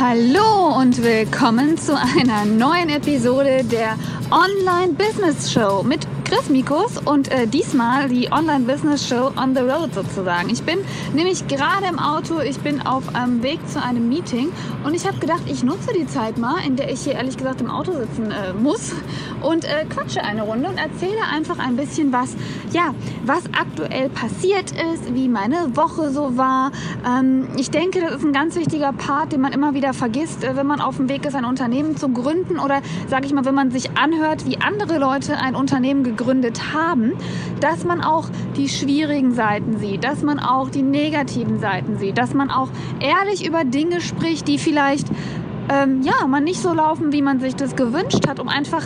Hallo und willkommen zu einer neuen Episode der Online Business Show mit Chris Mikus und äh, diesmal die Online Business Show on the Road sozusagen. Ich bin nämlich gerade im Auto, ich bin auf einem Weg zu einem Meeting und ich habe gedacht, ich nutze die Zeit mal, in der ich hier ehrlich gesagt im Auto sitzen äh, muss und äh, quatsche eine Runde und erzähle einfach ein bisschen was, ja, was aktuell passiert ist, wie meine Woche so war. Ähm, ich denke, das ist ein ganz wichtiger Part, den man immer wieder vergisst, äh, wenn man auf dem Weg ist, ein Unternehmen zu gründen oder sage ich mal, wenn man sich anhört, wie andere Leute ein Unternehmen gegründet gegründet haben, dass man auch die schwierigen Seiten sieht, dass man auch die negativen Seiten sieht, dass man auch ehrlich über Dinge spricht, die vielleicht ähm, ja, man nicht so laufen, wie man sich das gewünscht hat, um einfach,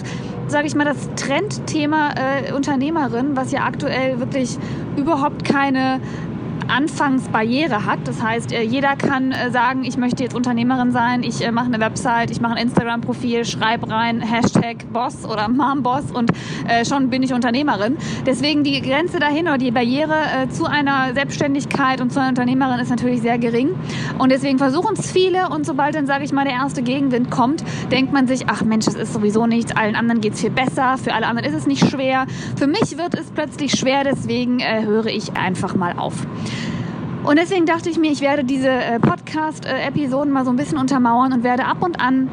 sage ich mal, das Trendthema äh, Unternehmerin, was ja aktuell wirklich überhaupt keine Anfangsbarriere hat. Das heißt, äh, jeder kann äh, sagen, ich möchte jetzt Unternehmerin sein, ich äh, mache eine Website, ich mache ein Instagram-Profil, schreibe rein Hashtag Boss oder Mom-Boss und schon bin ich Unternehmerin. Deswegen die Grenze dahin oder die Barriere zu einer Selbstständigkeit und zu einer Unternehmerin ist natürlich sehr gering. Und deswegen versuchen es viele und sobald dann, sage ich mal, der erste Gegenwind kommt, denkt man sich, ach Mensch, das ist sowieso nichts, allen anderen geht es viel besser, für alle anderen ist es nicht schwer. Für mich wird es plötzlich schwer, deswegen höre ich einfach mal auf. Und deswegen dachte ich mir, ich werde diese äh, Podcast-Episoden mal so ein bisschen untermauern und werde ab und an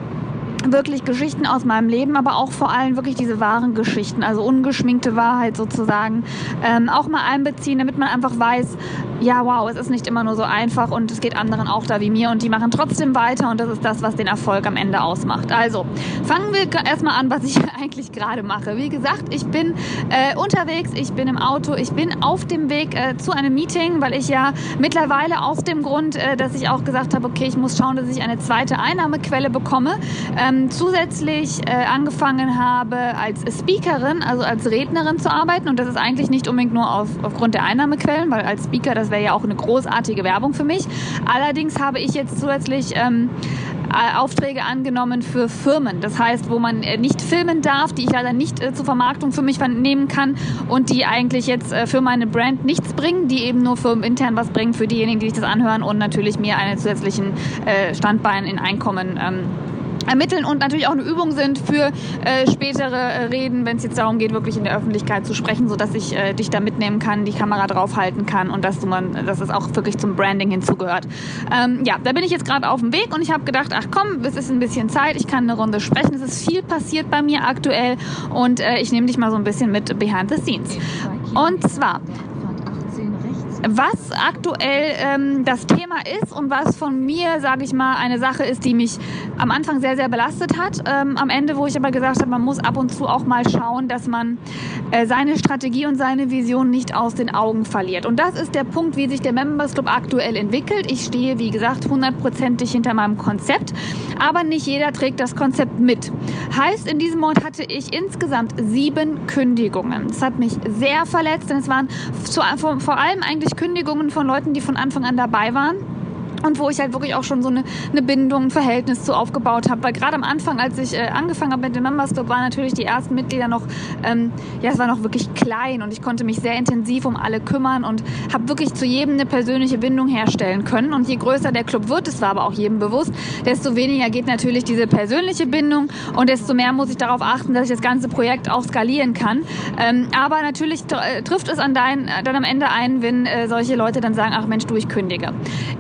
wirklich Geschichten aus meinem Leben, aber auch vor allem wirklich diese wahren Geschichten, also ungeschminkte Wahrheit sozusagen, ähm, auch mal einbeziehen, damit man einfach weiß, ja, wow, es ist nicht immer nur so einfach und es geht anderen auch da wie mir und die machen trotzdem weiter und das ist das, was den Erfolg am Ende ausmacht. Also, fangen wir erstmal an, was ich eigentlich gerade mache. Wie gesagt, ich bin äh, unterwegs, ich bin im Auto, ich bin auf dem Weg äh, zu einem Meeting, weil ich ja mittlerweile aus dem Grund, äh, dass ich auch gesagt habe, okay, ich muss schauen, dass ich eine zweite Einnahmequelle bekomme, ähm, zusätzlich äh, angefangen habe als Speakerin, also als Rednerin zu arbeiten und das ist eigentlich nicht unbedingt nur auf, aufgrund der Einnahmequellen, weil als Speaker das wäre ja auch eine großartige Werbung für mich. Allerdings habe ich jetzt zusätzlich ähm, äh, Aufträge angenommen für Firmen. Das heißt, wo man äh, nicht filmen darf, die ich leider nicht äh, zur Vermarktung für mich nehmen kann und die eigentlich jetzt äh, für meine Brand nichts bringen, die eben nur firmenintern was bringen für diejenigen, die sich das anhören und natürlich mir einen zusätzlichen Standbein in Einkommen ähm, ermitteln und natürlich auch eine Übung sind für äh, spätere äh, Reden, wenn es jetzt darum geht, wirklich in der Öffentlichkeit zu sprechen, sodass ich äh, dich da mitnehmen kann, die Kamera draufhalten kann und dass, du man, dass es auch wirklich zum Branding hinzugehört. Ähm, ja, da bin ich jetzt gerade auf dem Weg und ich habe gedacht, ach komm, es ist ein bisschen Zeit, ich kann eine Runde sprechen. Es ist viel passiert bei mir aktuell und äh, ich nehme dich mal so ein bisschen mit behind the scenes. Und zwar was aktuell ähm, das Thema ist und was von mir, sage ich mal, eine Sache ist, die mich am Anfang sehr, sehr belastet hat. Ähm, am Ende, wo ich aber gesagt habe, man muss ab und zu auch mal schauen, dass man äh, seine Strategie und seine Vision nicht aus den Augen verliert. Und das ist der Punkt, wie sich der Members Club aktuell entwickelt. Ich stehe, wie gesagt, hundertprozentig hinter meinem Konzept, aber nicht jeder trägt das Konzept mit. Heißt, in diesem Monat hatte ich insgesamt sieben Kündigungen. Das hat mich sehr verletzt, denn es waren vor allem eigentlich Kündigungen von Leuten, die von Anfang an dabei waren und wo ich halt wirklich auch schon so eine, eine Bindung, ein Verhältnis zu aufgebaut habe. Weil gerade am Anfang, als ich äh, angefangen habe mit dem Members Club, waren natürlich die ersten Mitglieder noch, ähm, ja, es war noch wirklich klein und ich konnte mich sehr intensiv um alle kümmern und habe wirklich zu jedem eine persönliche Bindung herstellen können. Und je größer der Club wird, das war aber auch jedem bewusst, desto weniger geht natürlich diese persönliche Bindung und desto mehr muss ich darauf achten, dass ich das ganze Projekt auch skalieren kann. Ähm, aber natürlich äh, trifft es an dein, dann am Ende ein, wenn äh, solche Leute dann sagen, ach Mensch, du, ich kündige.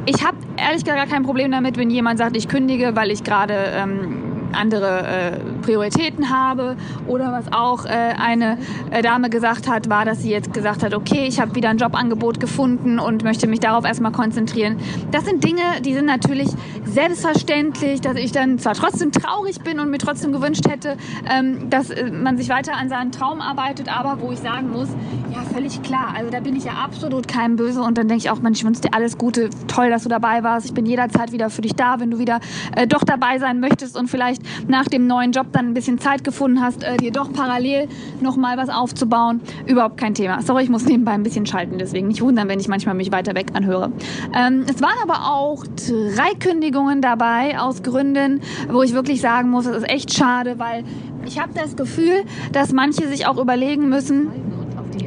Ich habe ehrlich gesagt gar kein Problem damit, wenn jemand sagt, ich kündige, weil ich gerade ähm, andere äh, Prioritäten habe. Oder was auch äh, eine äh, Dame gesagt hat, war, dass sie jetzt gesagt hat, okay, ich habe wieder ein Jobangebot gefunden und möchte mich darauf erstmal konzentrieren. Das sind Dinge, die sind natürlich selbstverständlich, dass ich dann zwar trotzdem traurig bin und mir trotzdem gewünscht hätte, ähm, dass äh, man sich weiter an seinen Traum arbeitet, aber wo ich sagen muss, ja, völlig klar. Also da bin ich ja absolut kein Böse und dann denke ich auch, Mensch, ich wünsche dir alles Gute, toll, dass du dabei warst. Ich bin jederzeit wieder für dich da, wenn du wieder äh, doch dabei sein möchtest und vielleicht vielleicht nach dem neuen Job dann ein bisschen Zeit gefunden hast, äh, dir doch parallel nochmal was aufzubauen. Überhaupt kein Thema. Sorry, ich muss nebenbei ein bisschen schalten, deswegen nicht wundern, wenn ich manchmal mich weiter weg anhöre. Ähm, es waren aber auch drei Kündigungen dabei aus Gründen, wo ich wirklich sagen muss, es ist echt schade, weil ich habe das Gefühl, dass manche sich auch überlegen müssen,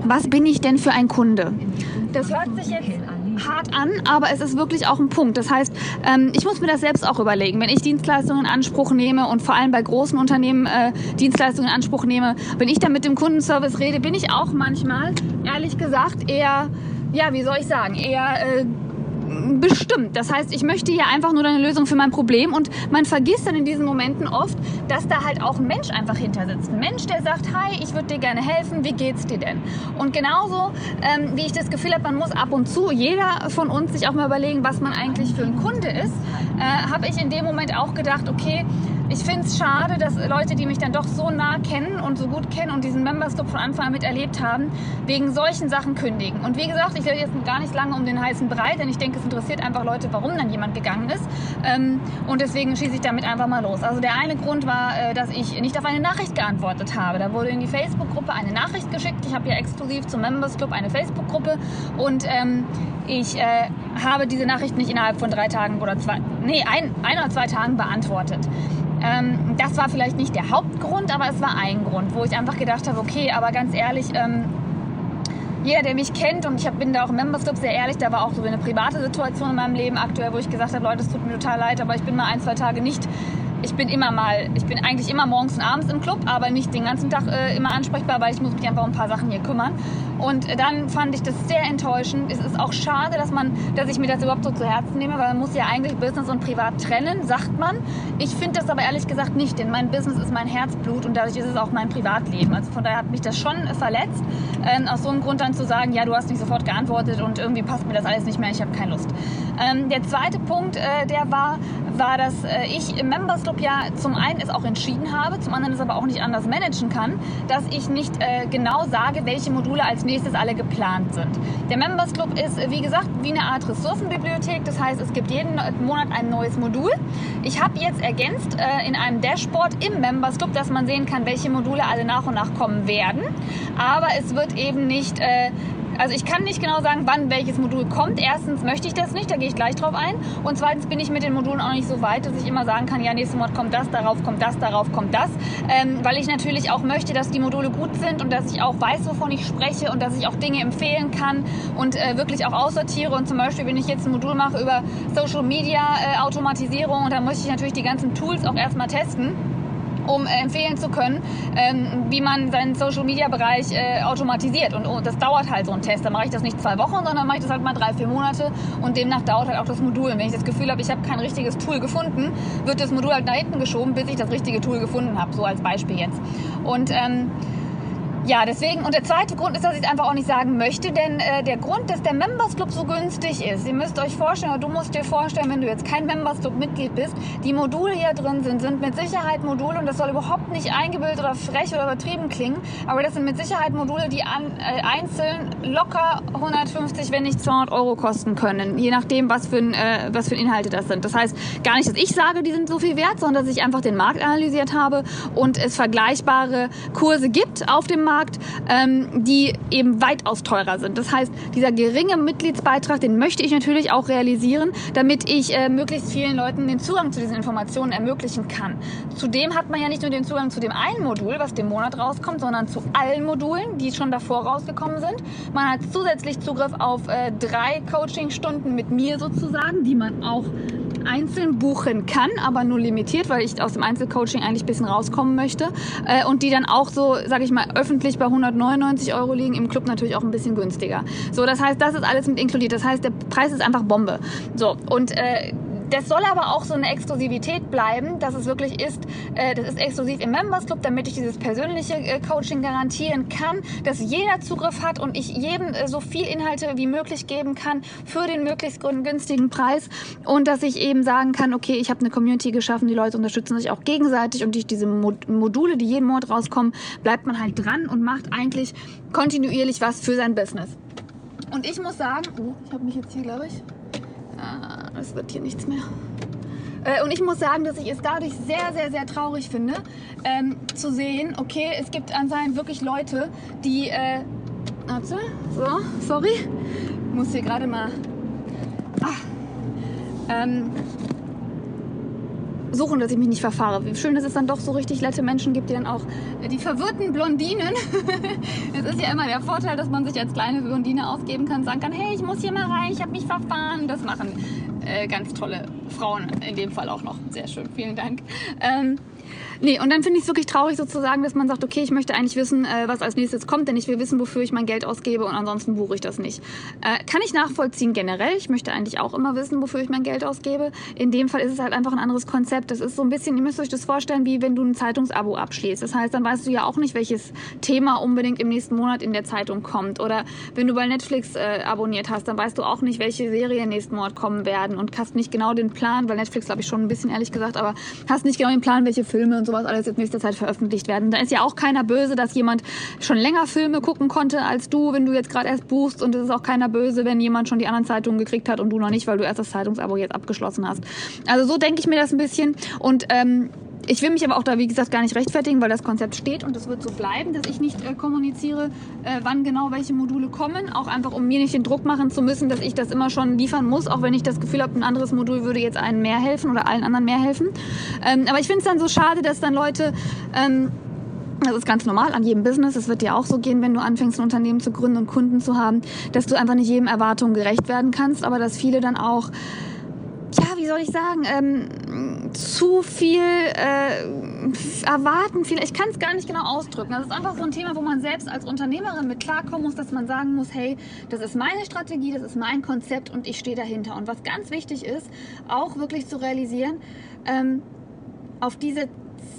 was bin ich denn für ein Kunde? Das hört sich jetzt hart an, aber es ist wirklich auch ein Punkt. Das heißt, ähm, ich muss mir das selbst auch überlegen. Wenn ich Dienstleistungen in Anspruch nehme und vor allem bei großen Unternehmen äh, Dienstleistungen in Anspruch nehme, wenn ich dann mit dem Kundenservice rede, bin ich auch manchmal, ehrlich gesagt, eher, ja, wie soll ich sagen, eher äh, bestimmt. Das heißt, ich möchte hier einfach nur eine Lösung für mein Problem und man vergisst dann in diesen Momenten oft, dass da halt auch ein Mensch einfach hinter sitzt. Ein Mensch, der sagt, hi, ich würde dir gerne helfen, wie geht's dir denn? Und genauso, ähm, wie ich das Gefühl habe, man muss ab und zu, jeder von uns sich auch mal überlegen, was man eigentlich für ein Kunde ist, äh, habe ich in dem Moment auch gedacht, okay, ich finde es schade, dass Leute, die mich dann doch so nah kennen und so gut kennen und diesen Members Club von Anfang an miterlebt haben, wegen solchen Sachen kündigen. Und wie gesagt, ich rede jetzt gar nicht lange um den heißen Brei, denn ich denke, es interessiert einfach Leute, warum dann jemand gegangen ist. Ähm, und deswegen schieße ich damit einfach mal los. Also der eine Grund war, äh, dass ich nicht auf eine Nachricht geantwortet habe. Da wurde in die Facebook-Gruppe eine Nachricht geschickt. Ich habe ja exklusiv zum Members Club eine Facebook-Gruppe und ähm, ich äh, habe diese Nachricht nicht innerhalb von drei Tagen oder zwei, nee, ein, ein oder zwei Tagen beantwortet. Ähm, das war vielleicht nicht der Hauptgrund, aber es war ein Grund, wo ich einfach gedacht habe, okay, aber ganz ehrlich, ähm, jeder, der mich kennt, und ich bin da auch im Members Club sehr ehrlich, da war auch so eine private Situation in meinem Leben aktuell, wo ich gesagt habe, Leute, es tut mir total leid, aber ich bin mal ein, zwei Tage nicht ich bin immer mal, ich bin eigentlich immer morgens und abends im Club, aber nicht den ganzen Tag äh, immer ansprechbar, weil ich muss mich einfach um ein paar Sachen hier kümmern. Und äh, dann fand ich das sehr enttäuschend. Es ist auch schade, dass man, dass ich mir das überhaupt so zu Herzen nehme, weil man muss ja eigentlich Business und Privat trennen, sagt man. Ich finde das aber ehrlich gesagt nicht, denn mein Business ist mein Herzblut und dadurch ist es auch mein Privatleben. Also von daher hat mich das schon verletzt, äh, aus so einem Grund dann zu sagen, ja, du hast nicht sofort geantwortet und irgendwie passt mir das alles nicht mehr, ich habe keine Lust. Ähm, der zweite Punkt, äh, der war, war, dass äh, ich im Members Club ja zum einen es auch entschieden habe, zum anderen es aber auch nicht anders managen kann, dass ich nicht äh, genau sage, welche Module als nächstes alle geplant sind. Der Members Club ist, wie gesagt, wie eine Art Ressourcenbibliothek. Das heißt, es gibt jeden Monat ein neues Modul. Ich habe jetzt ergänzt äh, in einem Dashboard im Members Club, dass man sehen kann, welche Module alle nach und nach kommen werden. Aber es wird eben nicht also ich kann nicht genau sagen, wann welches Modul kommt. Erstens möchte ich das nicht, da gehe ich gleich drauf ein. Und zweitens bin ich mit den Modulen auch nicht so weit, dass ich immer sagen kann, ja, nächsten Monat kommt das, darauf kommt das, darauf kommt das. Ähm, weil ich natürlich auch möchte, dass die Module gut sind und dass ich auch weiß, wovon ich spreche und dass ich auch Dinge empfehlen kann und äh, wirklich auch aussortiere. Und zum Beispiel, wenn ich jetzt ein Modul mache über Social Media äh, Automatisierung, dann möchte ich natürlich die ganzen Tools auch erstmal testen um äh, empfehlen zu können, ähm, wie man seinen Social-Media-Bereich äh, automatisiert. Und, oh, das dauert halt so ein Test. Da mache ich das nicht zwei Wochen, sondern mache ich das halt mal drei, vier Monate und demnach dauert halt auch das Modul. Wenn ich das Gefühl habe, ich habe kein richtiges Tool gefunden, wird das Modul halt nach hinten geschoben, bis ich das richtige Tool gefunden habe. So als Beispiel jetzt. Und ähm, ja, deswegen. Und der zweite Grund ist, dass ich es einfach auch nicht sagen möchte, denn äh, der Grund, dass der Members Club so günstig ist, ihr müsst euch vorstellen, oder du musst dir vorstellen, wenn du jetzt kein Members Club Mitglied bist, die Module hier drin sind, sind mit Sicherheit Module und das soll überhaupt nicht eingebildet oder frech oder übertrieben klingen, aber das sind mit Sicherheit Module, die an, äh, einzeln locker 150, wenn nicht 200 Euro kosten können, je nachdem, was für, äh, was für Inhalte das sind. Das heißt gar nicht, dass ich sage, die sind so viel wert, sondern dass ich einfach den Markt analysiert habe und es vergleichbare Kurse gibt auf dem Markt Markt, ähm, die eben weitaus teurer sind. Das heißt, dieser geringe Mitgliedsbeitrag, den möchte ich natürlich auch realisieren, damit ich äh, möglichst vielen Leuten den Zugang zu diesen Informationen ermöglichen kann. Zudem hat man ja nicht nur den Zugang zu dem einen Modul, was dem Monat rauskommt, sondern zu allen Modulen, die schon davor rausgekommen sind. Man hat zusätzlich Zugriff auf äh, drei Coachingstunden mit mir sozusagen, die man auch einzeln buchen kann, aber nur limitiert, weil ich aus dem Einzelcoaching eigentlich ein bisschen rauskommen möchte. Äh, und die dann auch so, sage ich mal, öffentlich bei 199 Euro liegen, im Club natürlich auch ein bisschen günstiger. So, das heißt, das ist alles mit inkludiert. Das heißt, der Preis ist einfach Bombe. So, und äh, das soll aber auch so eine Exklusivität bleiben, dass es wirklich ist, äh, das ist exklusiv im Members Club, damit ich dieses persönliche äh, Coaching garantieren kann, dass jeder Zugriff hat und ich jedem äh, so viel Inhalte wie möglich geben kann für den möglichst günstigen Preis und dass ich eben sagen kann, okay, ich habe eine Community geschaffen, die Leute unterstützen sich auch gegenseitig und durch diese Module, die jeden Monat rauskommen, bleibt man halt dran und macht eigentlich kontinuierlich was für sein Business. Und ich muss sagen, oh, ich habe mich jetzt hier, glaube ich, Ah, es wird hier nichts mehr. Äh, und ich muss sagen, dass ich es dadurch sehr, sehr, sehr traurig finde, ähm, zu sehen, okay, es gibt anscheinend wirklich Leute, die. Äh, warte, so, sorry. Ich muss hier gerade mal. Ah, ähm, suchen, dass ich mich nicht verfahre. Wie schön, dass es dann doch so richtig nette Menschen gibt, die dann auch äh, die verwirrten Blondinen. es ist ja immer der Vorteil, dass man sich als kleine Blondine ausgeben kann, sagen kann, hey, ich muss hier mal rein, ich habe mich verfahren. Das machen äh, ganz tolle Frauen in dem Fall auch noch. Sehr schön, vielen Dank. Ähm, Nee, und dann finde ich es wirklich traurig sozusagen, dass man sagt, okay, ich möchte eigentlich wissen, äh, was als nächstes kommt, denn ich will wissen, wofür ich mein Geld ausgebe und ansonsten buche ich das nicht. Äh, kann ich nachvollziehen generell. Ich möchte eigentlich auch immer wissen, wofür ich mein Geld ausgebe. In dem Fall ist es halt einfach ein anderes Konzept. Das ist so ein bisschen, ihr müsst euch das vorstellen, wie wenn du ein Zeitungsabo abschließt. Das heißt, dann weißt du ja auch nicht, welches Thema unbedingt im nächsten Monat in der Zeitung kommt. Oder wenn du bei Netflix äh, abonniert hast, dann weißt du auch nicht, welche Serien nächsten Monat kommen werden und hast nicht genau den Plan, weil Netflix glaube ich schon ein bisschen ehrlich gesagt, aber hast nicht genau den Plan, welche Filme und sowas alles in nächster Zeit veröffentlicht werden. Da ist ja auch keiner böse, dass jemand schon länger Filme gucken konnte als du, wenn du jetzt gerade erst buchst. Und es ist auch keiner böse, wenn jemand schon die anderen Zeitungen gekriegt hat und du noch nicht, weil du erst das Zeitungsabo jetzt abgeschlossen hast. Also so denke ich mir das ein bisschen. Und ähm, ich will mich aber auch da, wie gesagt, gar nicht rechtfertigen, weil das Konzept steht und es wird so bleiben, dass ich nicht äh, kommuniziere, äh, wann genau welche Module kommen. Auch einfach, um mir nicht den Druck machen zu müssen, dass ich das immer schon liefern muss, auch wenn ich das Gefühl habe, ein anderes Modul würde jetzt einen mehr helfen oder allen anderen mehr helfen. Ähm, aber ich finde es dann so schade, dass dann Leute... Ähm, das ist ganz normal an jedem Business. Es wird dir auch so gehen, wenn du anfängst, ein Unternehmen zu gründen und Kunden zu haben, dass du einfach nicht jedem Erwartungen gerecht werden kannst, aber dass viele dann auch wie soll ich sagen, ähm, zu viel äh, erwarten. Viel, ich kann es gar nicht genau ausdrücken. Das ist einfach so ein Thema, wo man selbst als Unternehmerin mit klarkommen muss, dass man sagen muss, hey, das ist meine Strategie, das ist mein Konzept und ich stehe dahinter. Und was ganz wichtig ist, auch wirklich zu realisieren, ähm, auf diese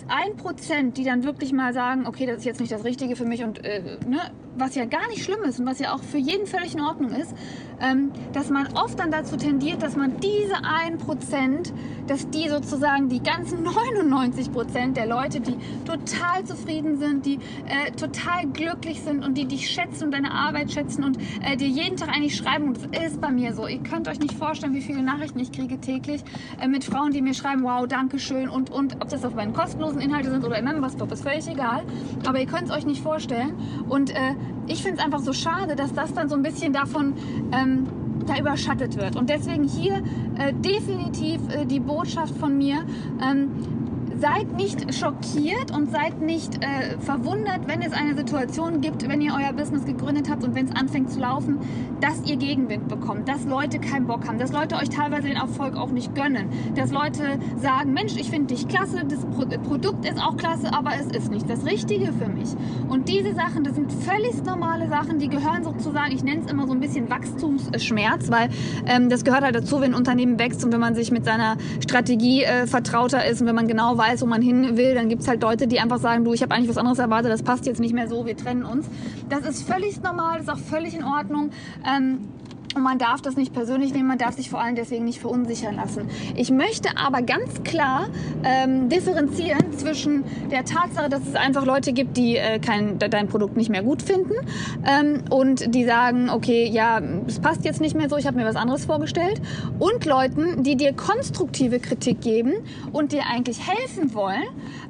1%, die dann wirklich mal sagen, okay, das ist jetzt nicht das Richtige für mich und äh, ne, was ja gar nicht schlimm ist und was ja auch für jeden völlig in Ordnung ist, ähm, dass man oft dann dazu tendiert, dass man diese 1%, dass die sozusagen die ganzen 99% der Leute, die total zufrieden sind, die äh, total glücklich sind und die dich schätzen und deine Arbeit schätzen und äh, dir jeden Tag eigentlich schreiben, und das ist bei mir so. Ihr könnt euch nicht vorstellen, wie viele Nachrichten ich kriege täglich äh, mit Frauen, die mir schreiben, wow, danke schön und, und ob das auf meinen kostenlosen Inhalte sind oder einem was, ist völlig egal. Aber ihr könnt es euch nicht vorstellen. Und äh, ich finde es einfach so schade, dass das dann so ein bisschen davon ähm, da überschattet wird. Und deswegen hier äh, definitiv äh, die Botschaft von mir. Ähm, seid nicht schockiert und seid nicht äh, verwundert, wenn es eine Situation gibt, wenn ihr euer Business gegründet habt und wenn es anfängt zu laufen, dass ihr Gegenwind bekommt, dass Leute keinen Bock haben, dass Leute euch teilweise den Erfolg auch nicht gönnen, dass Leute sagen, Mensch, ich finde dich klasse, das Pro Produkt ist auch klasse, aber es ist nicht das Richtige für mich. Und diese Sachen, das sind völlig normale Sachen, die gehören sozusagen, ich nenne es immer so ein bisschen Wachstumsschmerz, weil ähm, das gehört halt dazu, wenn ein Unternehmen wächst und wenn man sich mit seiner Strategie äh, vertrauter ist und wenn man genau weiß, weiß, wo man hin will, dann gibt es halt Leute, die einfach sagen, du, ich habe eigentlich was anderes erwartet, das passt jetzt nicht mehr so, wir trennen uns. Das ist völlig normal, das ist auch völlig in Ordnung. Ähm, und man darf das nicht persönlich nehmen, man darf sich vor allem deswegen nicht verunsichern lassen. Ich möchte aber ganz klar ähm, differenzieren zwischen der Tatsache, dass es einfach Leute gibt, die äh, kein, dein Produkt nicht mehr gut finden ähm, und die sagen, okay, ja, es passt jetzt nicht mehr so, ich habe mir was anderes vorgestellt. Und Leuten, die dir konstruktive Kritik geben und dir eigentlich helfen wollen,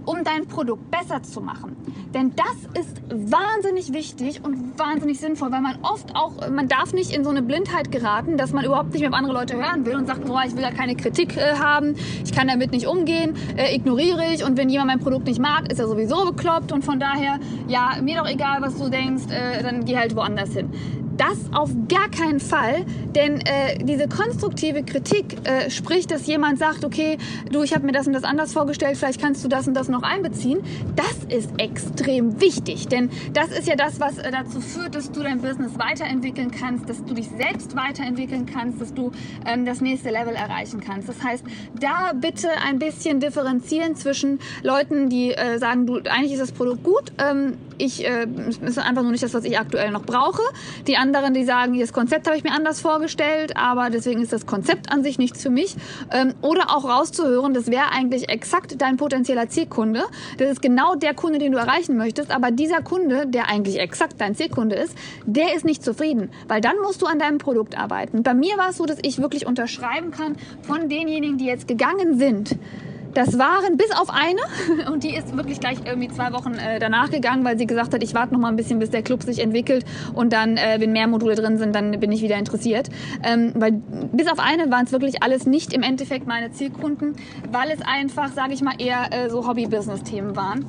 um dein Produkt besser zu machen. Denn das ist wahnsinnig wichtig und wahnsinnig sinnvoll, weil man oft auch, man darf nicht in so eine Blindheit geraten, dass man überhaupt nicht mehr auf andere Leute hören will und sagt, boah, ich will da keine Kritik äh, haben, ich kann damit nicht umgehen, äh, ignoriere ich und wenn jemand mein Produkt nicht mag, ist er sowieso bekloppt und von daher, ja, mir doch egal, was du denkst, äh, dann geh halt woanders hin. Das auf gar keinen Fall, denn äh, diese konstruktive Kritik äh, spricht, dass jemand sagt, okay, du, ich habe mir das und das anders vorgestellt, vielleicht kannst du das und das noch einbeziehen. Das ist extrem wichtig, denn das ist ja das, was äh, dazu führt, dass du dein Business weiterentwickeln kannst, dass du dich selbst weiterentwickeln kannst, dass du ähm, das nächste Level erreichen kannst. Das heißt, da bitte ein bisschen differenzieren zwischen Leuten, die äh, sagen, du, eigentlich ist das Produkt gut, ähm, ich äh, ist einfach nur nicht das, was ich aktuell noch brauche. Die anderen, die sagen, das Konzept habe ich mir anders vorgestellt, aber deswegen ist das Konzept an sich nichts für mich. Ähm, oder auch rauszuhören, das wäre eigentlich exakt dein potenzieller Zielkunde. Das ist genau der Kunde, den du erreichen möchtest, aber dieser Kunde, der eigentlich exakt dein Zielkunde ist, der ist nicht zufrieden, weil dann musst du an deinem Produkt arbeiten. Bei mir war es so, dass ich wirklich unterschreiben kann von denjenigen, die jetzt gegangen sind das waren bis auf eine und die ist wirklich gleich irgendwie zwei Wochen äh, danach gegangen, weil sie gesagt hat, ich warte noch mal ein bisschen, bis der Club sich entwickelt und dann, äh, wenn mehr Module drin sind, dann bin ich wieder interessiert. Ähm, weil bis auf eine waren es wirklich alles nicht im Endeffekt meine Zielkunden, weil es einfach, sage ich mal, eher äh, so Hobby-Business-Themen waren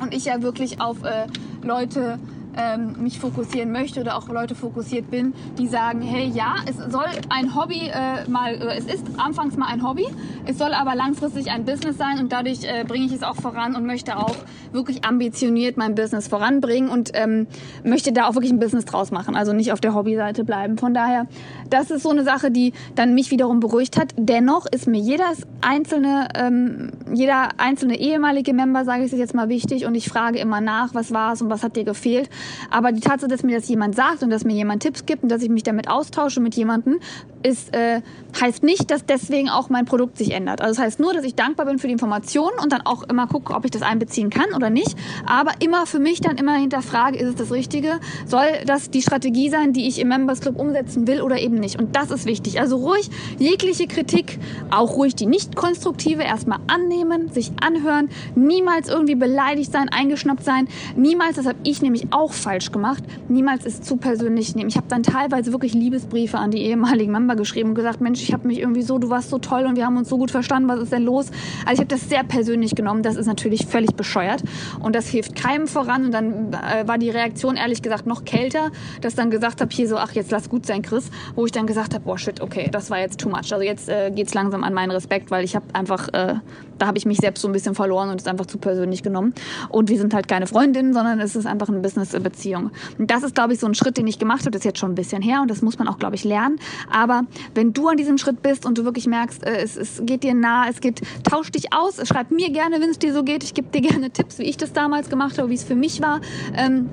und ich ja wirklich auf äh, Leute ähm, mich fokussieren möchte oder auch Leute fokussiert bin, die sagen, hey, ja, es soll ein Hobby äh, mal, äh, es ist anfangs mal ein Hobby, es soll aber langfristig ein Business sein und dadurch äh, bringe ich es auch voran und möchte auch wirklich ambitioniert mein Business voranbringen und ähm, möchte da auch wirklich ein Business draus machen, also nicht auf der Hobbyseite bleiben. Von daher, das ist so eine Sache, die dann mich wiederum beruhigt hat. Dennoch ist mir jedes einzelne, ähm, jeder einzelne ehemalige Member, sage ich es jetzt mal, wichtig und ich frage immer nach, was war es und was hat dir gefehlt. Aber die Tatsache, dass mir das jemand sagt und dass mir jemand Tipps gibt und dass ich mich damit austausche mit jemandem, ist, äh, heißt nicht, dass deswegen auch mein Produkt sich ändert. Also das heißt nur, dass ich dankbar bin für die Informationen und dann auch immer gucke, ob ich das einbeziehen kann oder nicht. Aber immer für mich dann immer hinterfrage, ist es das Richtige? Soll das die Strategie sein, die ich im Members Club umsetzen will oder eben nicht? Und das ist wichtig. Also ruhig jegliche Kritik, auch ruhig die nicht konstruktive, erstmal annehmen, sich anhören, niemals irgendwie beleidigt sein, eingeschnappt sein, niemals, das habe ich nämlich auch falsch gemacht, niemals ist zu persönlich nehmen. Ich habe dann teilweise wirklich Liebesbriefe an die ehemaligen Member geschrieben und gesagt, Mensch, ich habe mich irgendwie so, du warst so toll und wir haben uns so gut verstanden, was ist denn los? Also ich habe das sehr persönlich genommen, das ist natürlich völlig bescheuert und das hilft keinem voran und dann äh, war die Reaktion ehrlich gesagt noch kälter, dass dann gesagt habe, hier so, ach jetzt lass gut sein, Chris, wo ich dann gesagt habe, boah shit, okay, das war jetzt too much. Also jetzt äh, es langsam an meinen Respekt, weil ich habe einfach, äh, da habe ich mich selbst so ein bisschen verloren und es einfach zu persönlich genommen und wir sind halt keine Freundinnen, sondern es ist einfach eine Business-Beziehung. Und das ist, glaube ich, so ein Schritt, den ich gemacht habe, das ist jetzt schon ein bisschen her und das muss man auch, glaube ich, lernen, aber wenn du an diesem Schritt bist und du wirklich merkst, äh, es, es geht dir nah, es geht, tausch dich aus, schreib mir gerne, wenn es dir so geht. Ich gebe dir gerne Tipps, wie ich das damals gemacht habe, wie es für mich war. Ähm,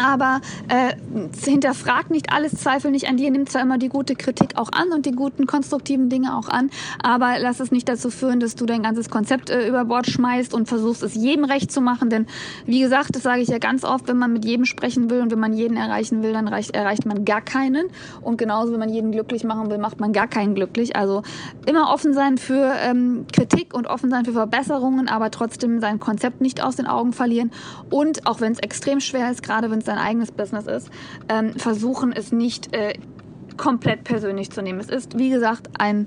aber äh, hinterfrag nicht alles, zweifel nicht an dir, nimm zwar immer die gute Kritik auch an und die guten konstruktiven Dinge auch an, aber lass es nicht dazu führen, dass du dein ganzes Konzept äh, über Bord schmeißt und versuchst es jedem recht zu machen, denn wie gesagt, das sage ich ja ganz oft, wenn man mit jedem sprechen will und wenn man jeden erreichen will, dann reicht, erreicht man gar keinen. Und genauso, wenn man jeden glücklich machen will, macht man gar keinen glücklich. Also immer offen sein für ähm, Kritik und offen sein für Verbesserungen, aber trotzdem sein Konzept nicht aus den Augen verlieren. Und auch wenn es extrem schwer ist, gerade wenn es dein eigenes Business ist, ähm, versuchen es nicht äh, komplett persönlich zu nehmen. Es ist, wie gesagt, ein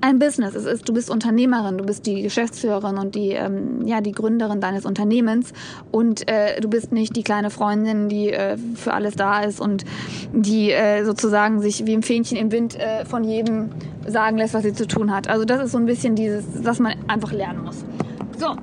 ein Business. Es ist, du bist Unternehmerin, du bist die Geschäftsführerin und die, ähm, ja, die Gründerin deines Unternehmens und äh, du bist nicht die kleine Freundin, die äh, für alles da ist und die äh, sozusagen sich wie ein Fähnchen im Wind äh, von jedem sagen lässt, was sie zu tun hat. Also das ist so ein bisschen dieses, was man einfach lernen muss. So,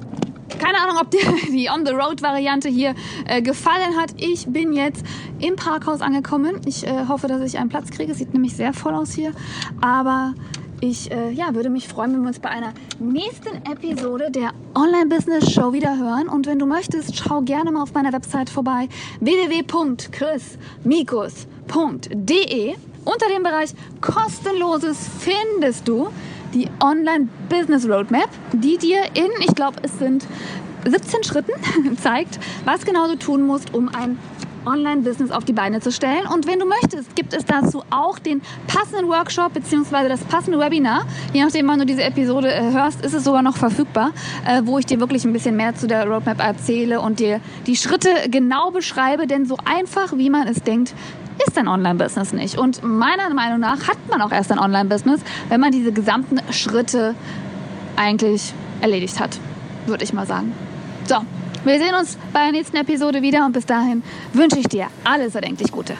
keine Ahnung, ob dir die On-the-Road-Variante hier äh, gefallen hat. Ich bin jetzt im Parkhaus angekommen. Ich äh, hoffe, dass ich einen Platz kriege. Es sieht nämlich sehr voll aus hier. Aber ich äh, ja, würde mich freuen, wenn wir uns bei einer nächsten Episode der Online Business Show wieder hören. Und wenn du möchtest, schau gerne mal auf meiner Website vorbei www.chrismikus.de. Unter dem Bereich kostenloses findest du die Online Business Roadmap, die dir in, ich glaube, es sind 17 Schritten zeigt, was genau du tun musst, um ein Online-Business auf die Beine zu stellen. Und wenn du möchtest, gibt es dazu auch den passenden Workshop bzw. das passende Webinar. Je nachdem, wann du diese Episode äh, hörst, ist es sogar noch verfügbar, äh, wo ich dir wirklich ein bisschen mehr zu der Roadmap erzähle und dir die Schritte genau beschreibe. Denn so einfach, wie man es denkt, ist ein Online-Business nicht. Und meiner Meinung nach hat man auch erst ein Online-Business, wenn man diese gesamten Schritte eigentlich erledigt hat, würde ich mal sagen. So, wir sehen uns bei der nächsten Episode wieder und bis dahin wünsche ich dir alles erdenklich Gute.